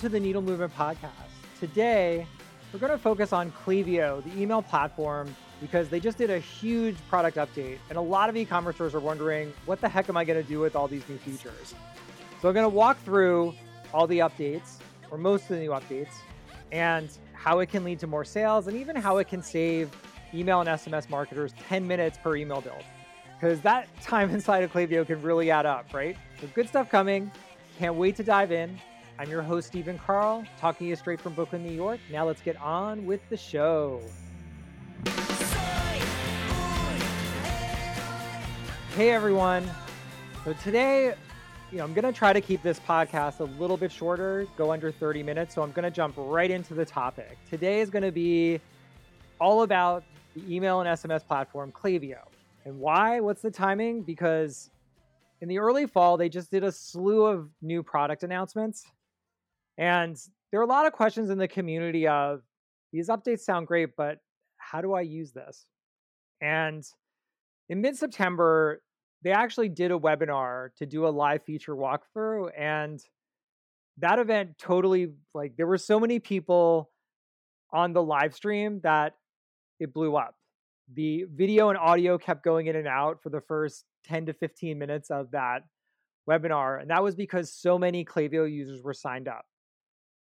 To the Needle Movement Podcast. Today, we're going to focus on Klaviyo, the email platform, because they just did a huge product update. And a lot of e commercers are wondering, what the heck am I going to do with all these new features? So I'm going to walk through all the updates, or most of the new updates, and how it can lead to more sales, and even how it can save email and SMS marketers 10 minutes per email build. Because that time inside of Klaviyo can really add up, right? So good stuff coming. Can't wait to dive in. I'm your host, Stephen Carl, talking to you straight from Brooklyn, New York. Now let's get on with the show. Hey everyone. So today, you know, I'm going to try to keep this podcast a little bit shorter, go under 30 minutes. So I'm going to jump right into the topic. Today is going to be all about the email and SMS platform Klaviyo. And why? What's the timing? Because in the early fall, they just did a slew of new product announcements. And there are a lot of questions in the community of these updates sound great, but how do I use this? And in mid September, they actually did a webinar to do a live feature walkthrough. And that event totally, like, there were so many people on the live stream that it blew up. The video and audio kept going in and out for the first 10 to 15 minutes of that webinar. And that was because so many Klaviyo users were signed up.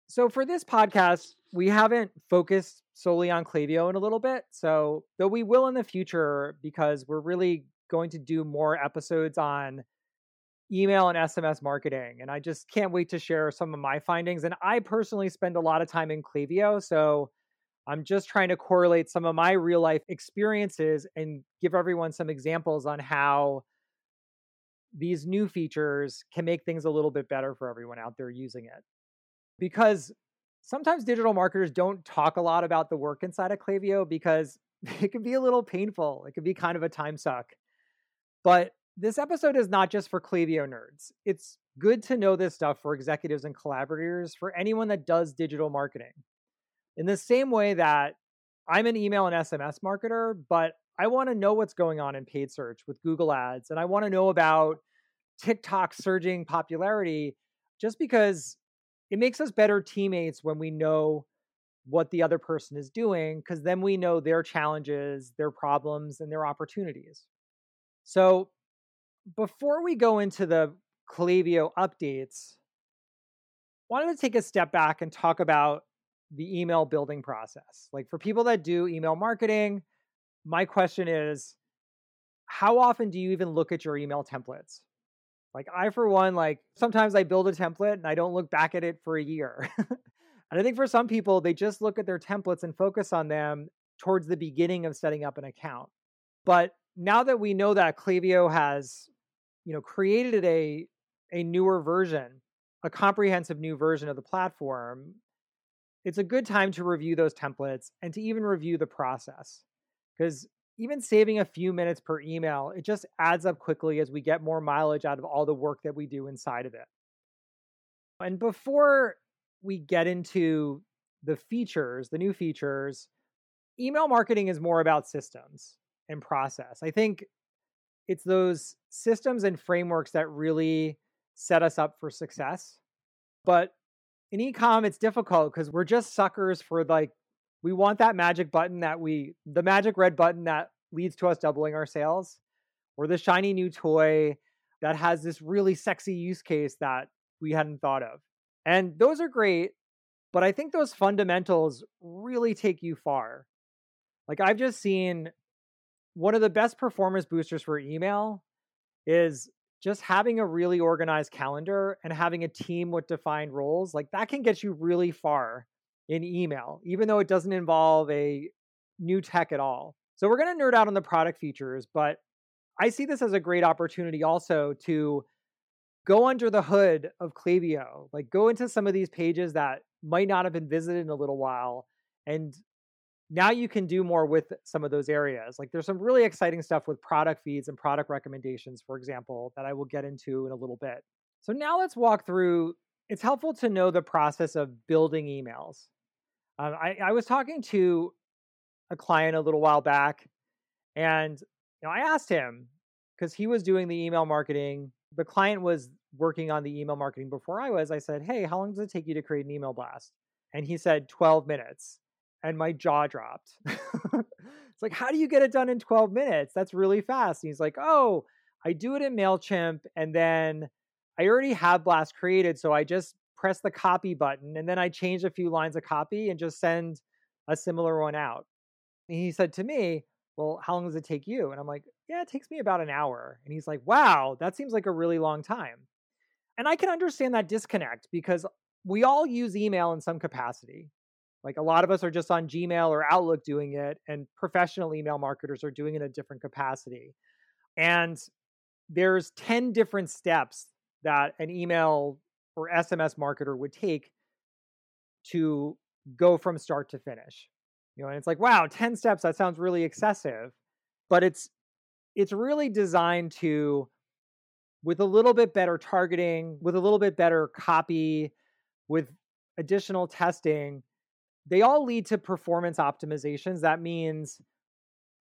So for this podcast, we haven't focused solely on Klaviyo in a little bit. So, though we will in the future, because we're really going to do more episodes on email and SMS marketing. And I just can't wait to share some of my findings. And I personally spend a lot of time in Klaviyo. So I'm just trying to correlate some of my real life experiences and give everyone some examples on how these new features can make things a little bit better for everyone out there using it. Because sometimes digital marketers don't talk a lot about the work inside of Klaviyo because it can be a little painful. It can be kind of a time suck. But this episode is not just for Klaviyo nerds. It's good to know this stuff for executives and collaborators, for anyone that does digital marketing. In the same way that I'm an email and SMS marketer, but I want to know what's going on in paid search with Google Ads, and I want to know about TikTok surging popularity just because it makes us better teammates when we know what the other person is doing, because then we know their challenges, their problems, and their opportunities. So before we go into the Klaviyo updates, wanted to take a step back and talk about the email building process. Like for people that do email marketing, my question is how often do you even look at your email templates? Like I for one like sometimes I build a template and I don't look back at it for a year. and I think for some people they just look at their templates and focus on them towards the beginning of setting up an account. But now that we know that Klaviyo has you know created a a newer version, a comprehensive new version of the platform, it's a good time to review those templates and to even review the process. Because even saving a few minutes per email, it just adds up quickly as we get more mileage out of all the work that we do inside of it. And before we get into the features, the new features, email marketing is more about systems and process. I think it's those systems and frameworks that really set us up for success. But in ecom it's difficult because we're just suckers for like we want that magic button that we the magic red button that leads to us doubling our sales or the shiny new toy that has this really sexy use case that we hadn't thought of. And those are great but i think those fundamentals really take you far. Like i've just seen one of the best performance boosters for email is just having a really organized calendar and having a team with defined roles, like that can get you really far in email, even though it doesn't involve a new tech at all. So we're going to nerd out on the product features, but I see this as a great opportunity also to go under the hood of Klaviyo, like go into some of these pages that might not have been visited in a little while and now you can do more with some of those areas. Like there's some really exciting stuff with product feeds and product recommendations, for example, that I will get into in a little bit. So now let's walk through. It's helpful to know the process of building emails. Um, I, I was talking to a client a little while back, and you know, I asked him because he was doing the email marketing. The client was working on the email marketing before I was, I said, Hey, how long does it take you to create an email blast? And he said 12 minutes. And my jaw dropped. it's like, how do you get it done in 12 minutes? That's really fast. And he's like, Oh, I do it in MailChimp and then I already have Blast created. So I just press the copy button and then I change a few lines of copy and just send a similar one out. And he said to me, Well, how long does it take you? And I'm like, Yeah, it takes me about an hour. And he's like, Wow, that seems like a really long time. And I can understand that disconnect because we all use email in some capacity. Like a lot of us are just on Gmail or Outlook doing it, and professional email marketers are doing it in a different capacity. And there's 10 different steps that an email or SMS marketer would take to go from start to finish. You know, and it's like, wow, 10 steps, that sounds really excessive. But it's it's really designed to with a little bit better targeting, with a little bit better copy, with additional testing, they all lead to performance optimizations. That means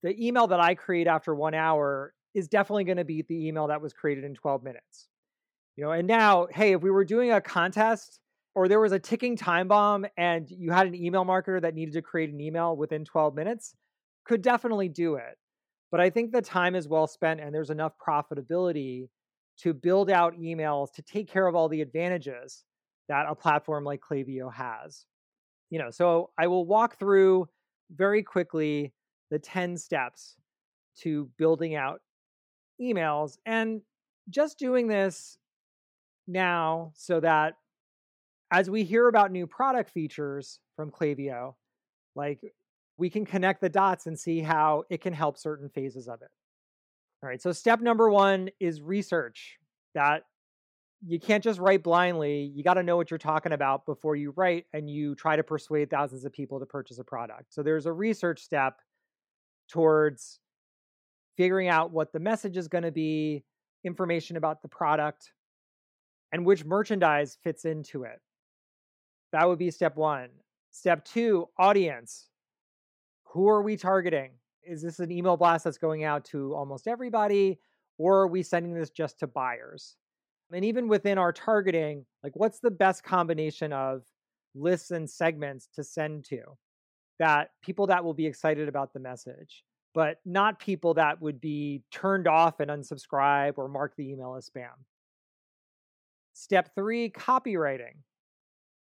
the email that I create after one hour is definitely going to beat the email that was created in 12 minutes. You know, and now, hey, if we were doing a contest or there was a ticking time bomb and you had an email marketer that needed to create an email within 12 minutes, could definitely do it. But I think the time is well spent and there's enough profitability to build out emails to take care of all the advantages that a platform like Klaviyo has. You know, so I will walk through very quickly the 10 steps to building out emails and just doing this now so that as we hear about new product features from Klaviyo, like we can connect the dots and see how it can help certain phases of it. All right, so step number one is research. That you can't just write blindly. You got to know what you're talking about before you write and you try to persuade thousands of people to purchase a product. So there's a research step towards figuring out what the message is going to be, information about the product, and which merchandise fits into it. That would be step one. Step two, audience. Who are we targeting? Is this an email blast that's going out to almost everybody, or are we sending this just to buyers? And even within our targeting, like what's the best combination of lists and segments to send to that people that will be excited about the message? but not people that would be turned off and unsubscribe or mark the email as spam. Step three copywriting.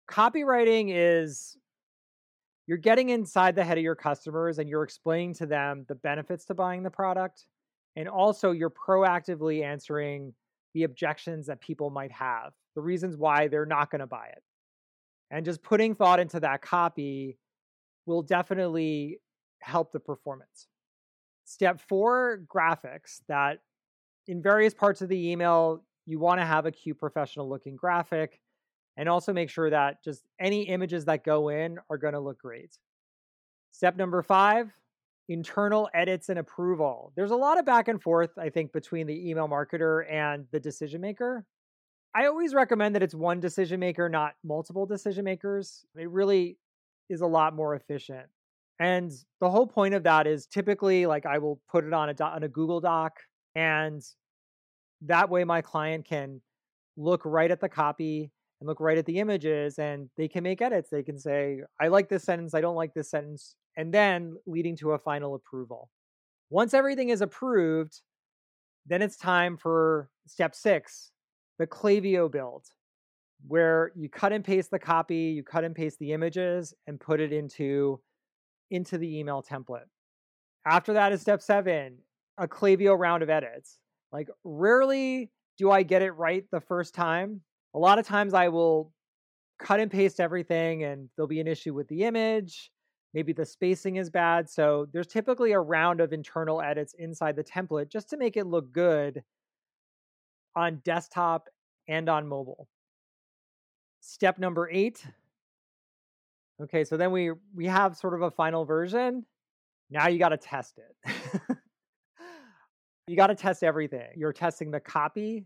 Copywriting is you're getting inside the head of your customers and you're explaining to them the benefits to buying the product. And also, you're proactively answering the objections that people might have, the reasons why they're not going to buy it. And just putting thought into that copy will definitely help the performance. Step four, graphics that in various parts of the email, you want to have a cute professional looking graphic and also make sure that just any images that go in are going to look great. Step number five, internal edits and approval. There's a lot of back and forth, I think, between the email marketer and the decision maker. I always recommend that it's one decision maker, not multiple decision makers. It really is a lot more efficient. And the whole point of that is typically like I will put it on a on a Google Doc and that way my client can look right at the copy and look right at the images and they can make edits. They can say, I like this sentence, I don't like this sentence, and then leading to a final approval. Once everything is approved, then it's time for step six, the Klaviyo build, where you cut and paste the copy, you cut and paste the images, and put it into into the email template. After that is step seven, a Klaviyo round of edits. Like, rarely do I get it right the first time. A lot of times I will cut and paste everything, and there'll be an issue with the image. Maybe the spacing is bad. So, there's typically a round of internal edits inside the template just to make it look good on desktop and on mobile. Step number eight Okay, so then we we have sort of a final version. Now you got to test it. you got to test everything. You're testing the copy,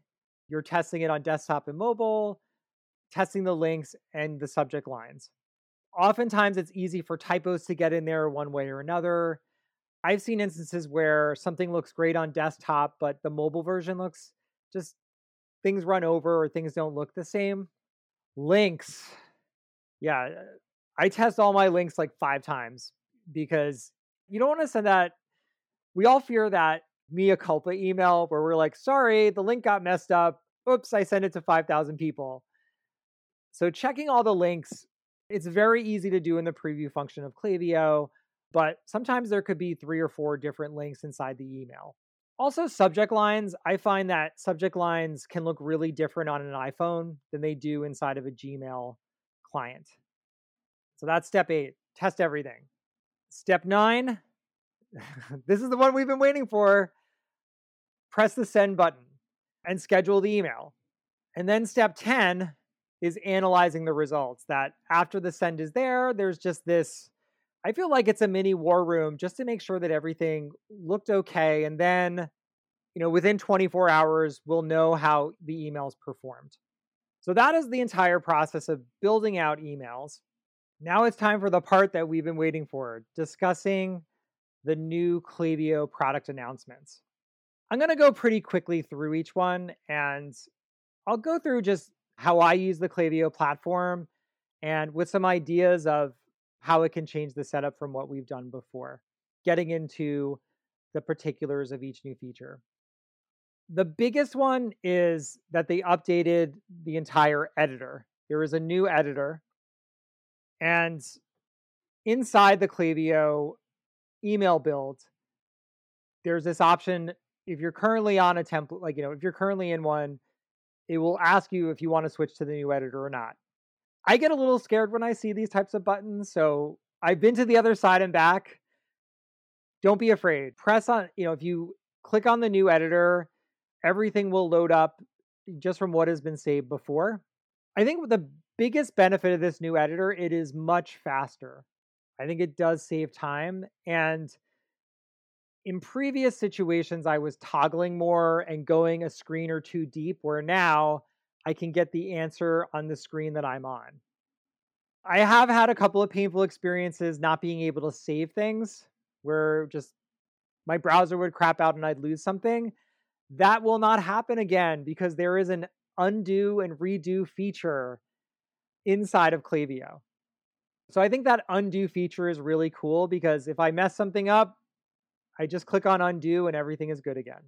you're testing it on desktop and mobile, testing the links and the subject lines. Oftentimes it's easy for typos to get in there one way or another. I've seen instances where something looks great on desktop, but the mobile version looks just things run over or things don't look the same. Links. Yeah, I test all my links like five times because you don't want to send that. We all fear that mea culpa email where we're like, sorry, the link got messed up. Oops, I sent it to 5,000 people. So checking all the links, it's very easy to do in the preview function of Klaviyo, but sometimes there could be three or four different links inside the email. Also, subject lines. I find that subject lines can look really different on an iPhone than they do inside of a Gmail client. So that's step eight test everything. Step nine this is the one we've been waiting for. Press the send button and schedule the email. And then step 10 is analyzing the results. That after the send is there, there's just this I feel like it's a mini war room just to make sure that everything looked okay. And then, you know, within 24 hours, we'll know how the emails performed. So that is the entire process of building out emails. Now it's time for the part that we've been waiting for discussing the new Klaviyo product announcements. I'm going to go pretty quickly through each one and I'll go through just how I use the Klaviyo platform and with some ideas of how it can change the setup from what we've done before, getting into the particulars of each new feature. The biggest one is that they updated the entire editor. There is a new editor, and inside the Klaviyo email build, there's this option. If you're currently on a template, like, you know, if you're currently in one, it will ask you if you want to switch to the new editor or not. I get a little scared when I see these types of buttons. So I've been to the other side and back. Don't be afraid. Press on, you know, if you click on the new editor, everything will load up just from what has been saved before. I think the biggest benefit of this new editor, it is much faster. I think it does save time. And in previous situations, I was toggling more and going a screen or two deep, where now I can get the answer on the screen that I'm on. I have had a couple of painful experiences not being able to save things where just my browser would crap out and I'd lose something. That will not happen again because there is an undo and redo feature inside of Klaviyo. So I think that undo feature is really cool because if I mess something up, I just click on undo and everything is good again.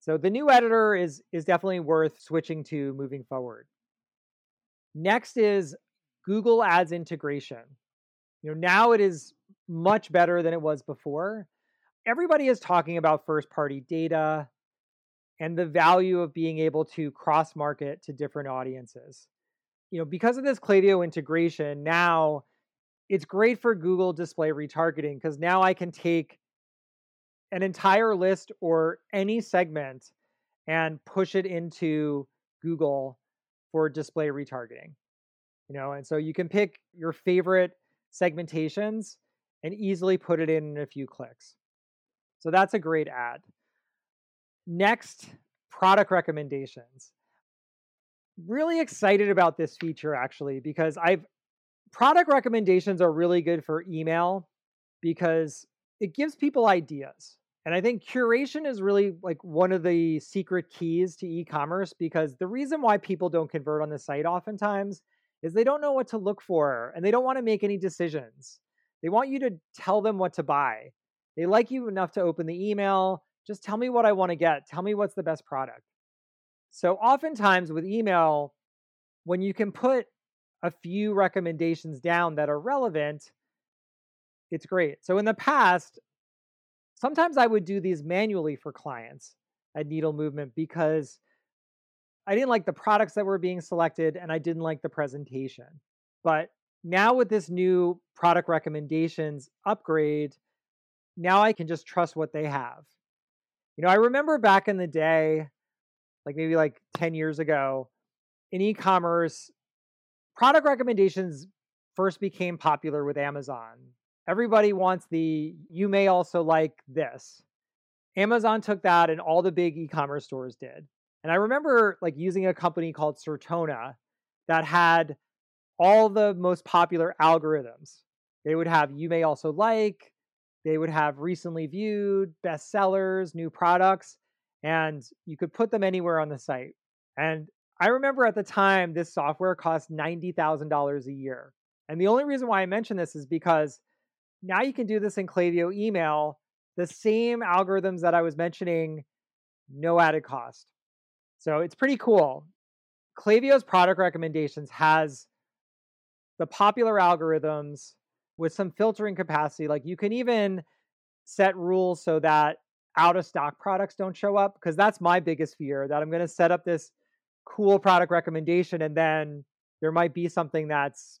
So the new editor is is definitely worth switching to moving forward. Next is Google Ads integration. You know, now it is much better than it was before. Everybody is talking about first party data and the value of being able to cross market to different audiences. You know, because of this Klaviyo integration, now it's great for Google display retargeting because now I can take an entire list or any segment and push it into Google for display retargeting. You know, and so you can pick your favorite segmentations and easily put it in, in a few clicks. So that's a great ad. Next, product recommendations. Really excited about this feature actually because I've product recommendations are really good for email because it gives people ideas. And I think curation is really like one of the secret keys to e-commerce because the reason why people don't convert on the site oftentimes is they don't know what to look for and they don't want to make any decisions. They want you to tell them what to buy. They like you enough to open the email. Just tell me what I want to get. Tell me what's the best product. So oftentimes with email, when you can put a few recommendations down that are relevant, it's great. So in the past, sometimes I would do these manually for clients at Needle Movement because I didn't like the products that were being selected and I didn't like the presentation. But now with this new product recommendations upgrade, now I can just trust what they have. You know, I remember back in the day, like maybe like 10 years ago, in e commerce, product recommendations first became popular with Amazon everybody wants the you may also like this. Amazon took that and all the big e-commerce stores did. And I remember like using a company called Certona that had all the most popular algorithms. They would have you may also like, they would have recently viewed, bestsellers, new products, and you could put them anywhere on the site. And I remember at the time this software cost $90,000 a year. And the only reason why I mention this is because now you can do this in Klaviyo email, the same algorithms that I was mentioning, no added cost. So it's pretty cool. Klaviyo's product recommendations has the popular algorithms with some filtering capacity. Like you can even set rules so that out of stock products don't show up because that's my biggest fear that I'm going to set up this cool product recommendation and then there might be something that's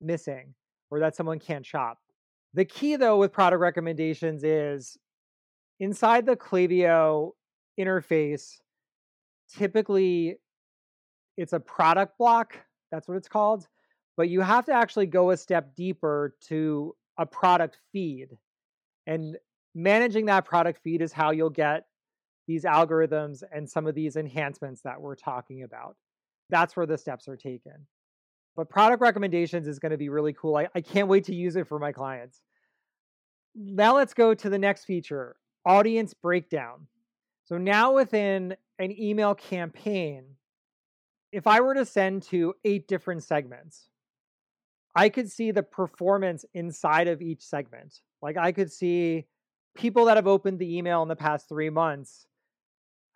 missing or that someone can't shop. The key though with product recommendations is inside the Klaviyo interface, typically it's a product block. That's what it's called. But you have to actually go a step deeper to a product feed. And managing that product feed is how you'll get these algorithms and some of these enhancements that we're talking about. That's where the steps are taken. But product recommendations is going to be really cool. I, I can't wait to use it for my clients. Now let's go to the next feature audience breakdown. So now within an email campaign, if I were to send to eight different segments, I could see the performance inside of each segment. Like I could see people that have opened the email in the past three months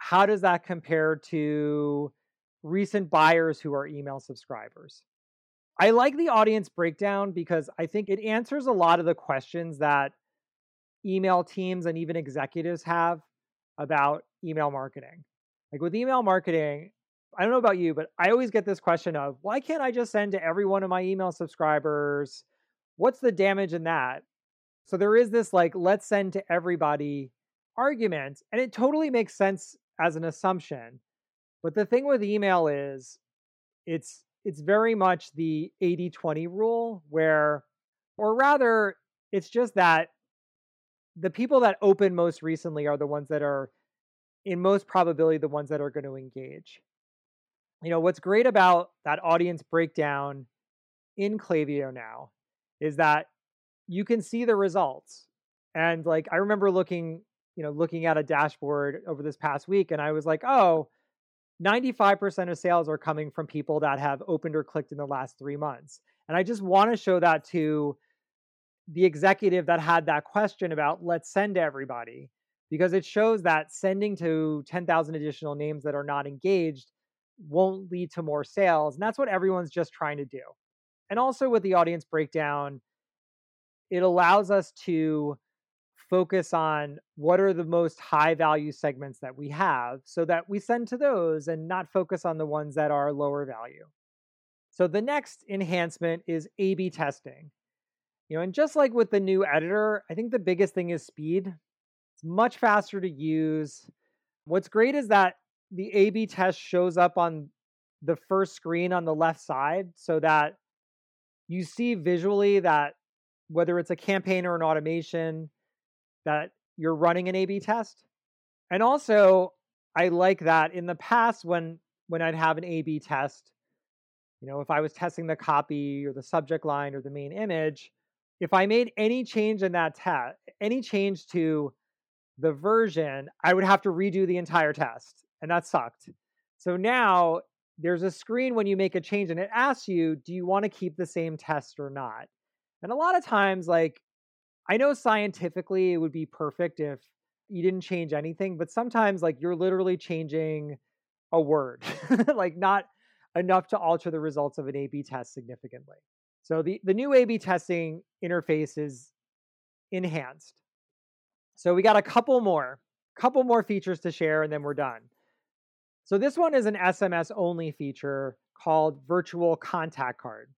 how does that compare to recent buyers who are email subscribers? I like the audience breakdown because I think it answers a lot of the questions that email teams and even executives have about email marketing. Like with email marketing, I don't know about you, but I always get this question of why can't I just send to every one of my email subscribers? What's the damage in that? So there is this like, let's send to everybody argument, and it totally makes sense as an assumption. But the thing with email is it's it's very much the 80-20 rule where or rather it's just that the people that open most recently are the ones that are in most probability the ones that are going to engage. You know, what's great about that audience breakdown in Klaviyo now is that you can see the results. And like I remember looking you know, looking at a dashboard over this past week, and I was like, oh, 95% of sales are coming from people that have opened or clicked in the last three months. And I just want to show that to the executive that had that question about let's send to everybody because it shows that sending to 10,000 additional names that are not engaged won't lead to more sales. And that's what everyone's just trying to do. And also with the audience breakdown, it allows us to focus on what are the most high value segments that we have so that we send to those and not focus on the ones that are lower value. So the next enhancement is A B testing. You know, and just like with the new editor, I think the biggest thing is speed. It's much faster to use. What's great is that the A B test shows up on the first screen on the left side so that you see visually that whether it's a campaign or an automation, that you're running an A/B test. And also, I like that in the past when when I'd have an A/B test, you know, if I was testing the copy or the subject line or the main image, if I made any change in that test, any change to the version, I would have to redo the entire test, and that sucked. So now there's a screen when you make a change and it asks you, do you want to keep the same test or not? And a lot of times, like I know scientifically it would be perfect if you didn't change anything, but sometimes like you're literally changing a word, like not enough to alter the results of an A B test significantly. So the, the new A B testing interface is enhanced. So we got a couple more, couple more features to share, and then we're done. So this one is an SMS only feature called virtual contact card.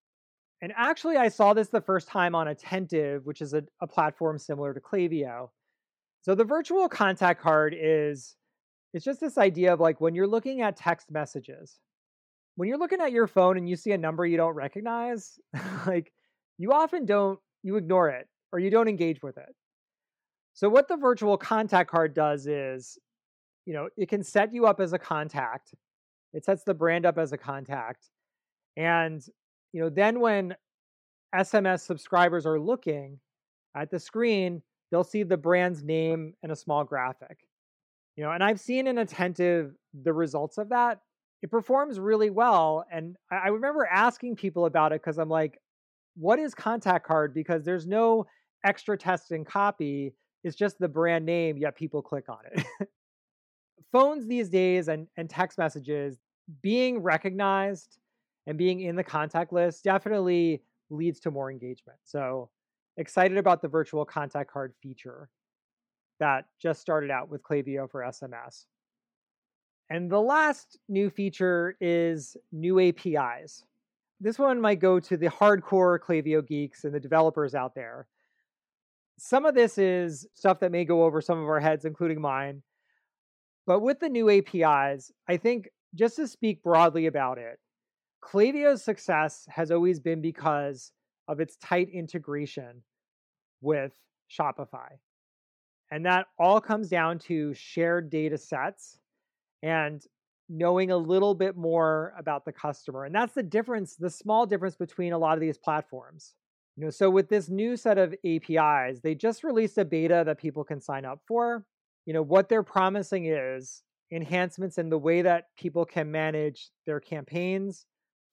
And actually, I saw this the first time on Attentive, which is a, a platform similar to Klaviyo. So the virtual contact card is it's just this idea of like when you're looking at text messages, when you're looking at your phone and you see a number you don't recognize, like you often don't you ignore it or you don't engage with it. So what the virtual contact card does is, you know, it can set you up as a contact. It sets the brand up as a contact. And you know, then when SMS subscribers are looking at the screen, they'll see the brand's name and a small graphic. You know, and I've seen in Attentive the results of that. it performs really well. And I, remember asking people about it because I'm like, what is contact card? Because there's no extra text and copy. It's just the brand name, yet people click on it. Phones these days and, and text messages being recognized and being in the contact list definitely leads to more engagement. So excited about the virtual contact card feature that just started out with Klaviyo for SMS. And the last new feature is new APIs. This one might go to the hardcore Klaviyo geeks and the developers out there. Some of this is stuff that may go over some of our heads, including mine. But with the new APIs, I think just to speak broadly about it, Klaviyo's success has always been because of its tight integration with Shopify. And that all comes down to shared data sets and knowing a little bit more about the customer. And that's the difference, the small difference between a lot of these platforms. You know, so with this new set of APIs, they just released a beta that people can sign up for. You know, what they're promising is enhancements in the way that people can manage their campaigns,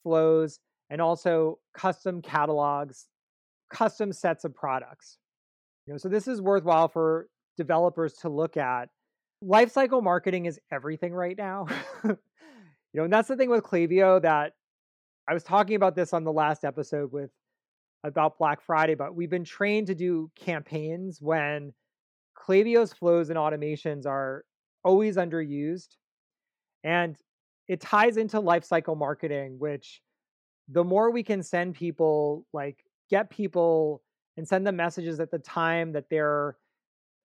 flows, and also custom catalogs, custom sets of products. You know, so this is worthwhile for developers to look at. Lifecycle marketing is everything right now. you know, and that's the thing with Klaviyo that I was talking about this on the last episode with about Black Friday, but we've been trained to do campaigns when Klaviyo's flows and automations are always underused. And it ties into lifecycle marketing, which the more we can send people, like get people and send them messages at the time that they're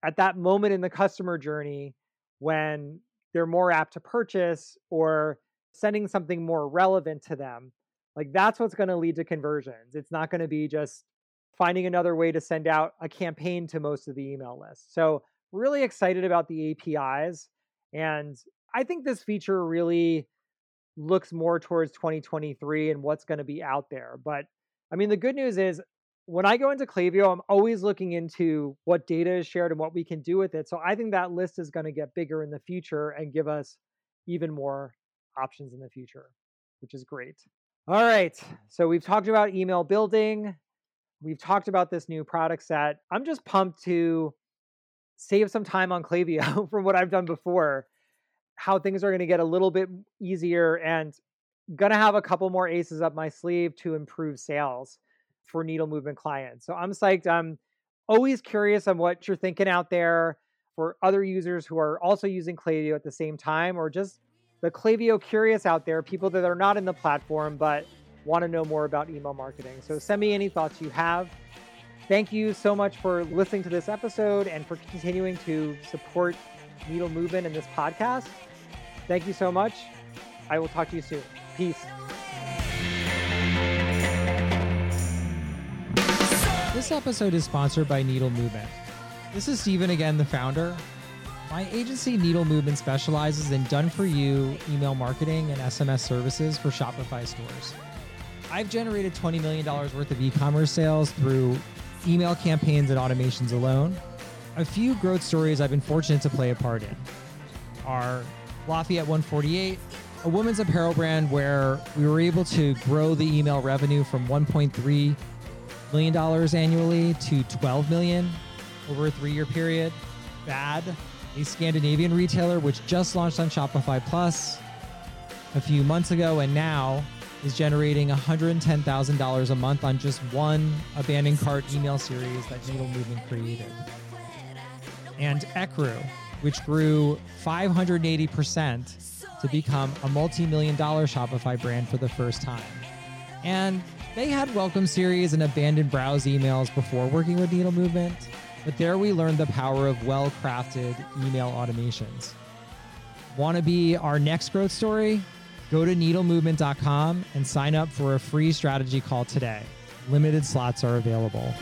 at that moment in the customer journey when they're more apt to purchase or sending something more relevant to them. Like that's what's going to lead to conversions. It's not going to be just finding another way to send out a campaign to most of the email list. So, really excited about the APIs. And I think this feature really looks more towards 2023 and what's going to be out there. But I mean, the good news is when I go into Klaviyo, I'm always looking into what data is shared and what we can do with it. So I think that list is going to get bigger in the future and give us even more options in the future, which is great. All right. So we've talked about email building. We've talked about this new product set. I'm just pumped to save some time on Klaviyo from what I've done before, how things are going to get a little bit easier and going to have a couple more aces up my sleeve to improve sales for needle movement clients. So I'm psyched. I'm always curious on what you're thinking out there for other users who are also using Klaviyo at the same time, or just the Klaviyo curious out there, people that are not in the platform but want to know more about email marketing. So send me any thoughts you have. Thank you so much for listening to this episode and for continuing to support Needle Movement and this podcast. Thank you so much. I will talk to you soon. Peace. This episode is sponsored by Needle Movement. This is Stephen again, the founder. My agency, Needle Movement, specializes in done for you email marketing and SMS services for Shopify stores. I've generated $20 million worth of e commerce sales through email campaigns and automations alone. A few growth stories I've been fortunate to play a part in are Lafayette 148, a women's apparel brand where we were able to grow the email revenue from 1.3 million dollars annually to 12 million over a three-year period. Bad, a Scandinavian retailer which just launched on Shopify Plus a few months ago and now is generating $110,000 a month on just one abandoned cart email series that Needle Movement created. And Ecru, which grew 580% to become a multi million dollar Shopify brand for the first time. And they had welcome series and abandoned browse emails before working with Needle Movement, but there we learned the power of well crafted email automations. Want to be our next growth story? Go to needlemovement.com and sign up for a free strategy call today. Limited slots are available.